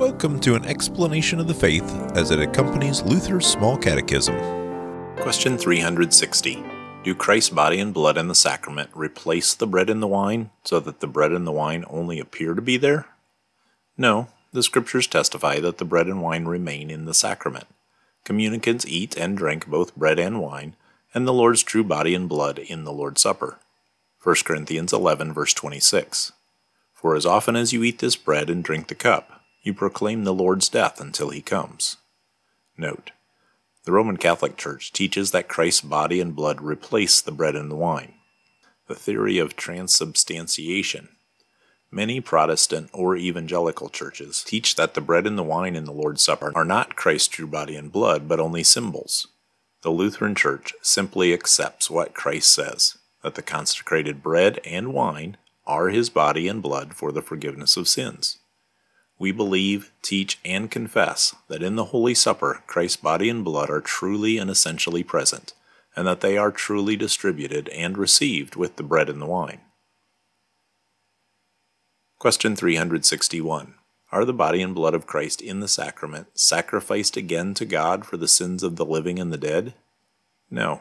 Welcome to an explanation of the faith as it accompanies Luther's Small Catechism. Question 360 Do Christ's body and blood in the sacrament replace the bread and the wine so that the bread and the wine only appear to be there? No, the scriptures testify that the bread and wine remain in the sacrament. Communicants eat and drink both bread and wine, and the Lord's true body and blood in the Lord's Supper. 1 Corinthians 11, verse 26. For as often as you eat this bread and drink the cup, you proclaim the Lord's death until he comes. Note. The Roman Catholic Church teaches that Christ's body and blood replace the bread and the wine. The theory of transubstantiation. Many Protestant or evangelical churches teach that the bread and the wine in the Lord's Supper are not Christ's true body and blood, but only symbols. The Lutheran Church simply accepts what Christ says that the consecrated bread and wine are his body and blood for the forgiveness of sins. We believe, teach, and confess that in the Holy Supper Christ's body and blood are truly and essentially present, and that they are truly distributed and received with the bread and the wine. Question 361. Are the body and blood of Christ in the sacrament sacrificed again to God for the sins of the living and the dead? No.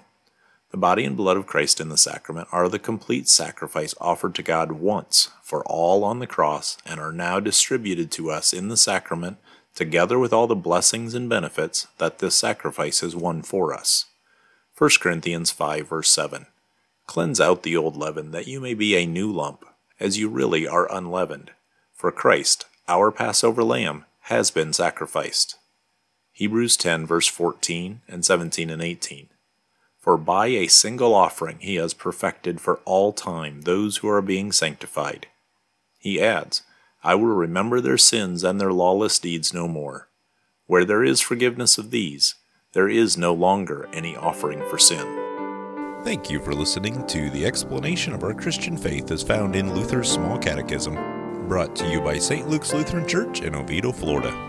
The body and blood of Christ in the sacrament are the complete sacrifice offered to God once for all on the cross and are now distributed to us in the sacrament together with all the blessings and benefits that this sacrifice has won for us. 1 Corinthians 5 verse 7 Cleanse out the old leaven that you may be a new lump, as you really are unleavened. For Christ, our Passover lamb, has been sacrificed. Hebrews 10 verse 14 and 17 and 18 for by a single offering he has perfected for all time those who are being sanctified. He adds, I will remember their sins and their lawless deeds no more. Where there is forgiveness of these, there is no longer any offering for sin. Thank you for listening to the explanation of our Christian faith as found in Luther's Small Catechism, brought to you by St. Luke's Lutheran Church in Oviedo, Florida.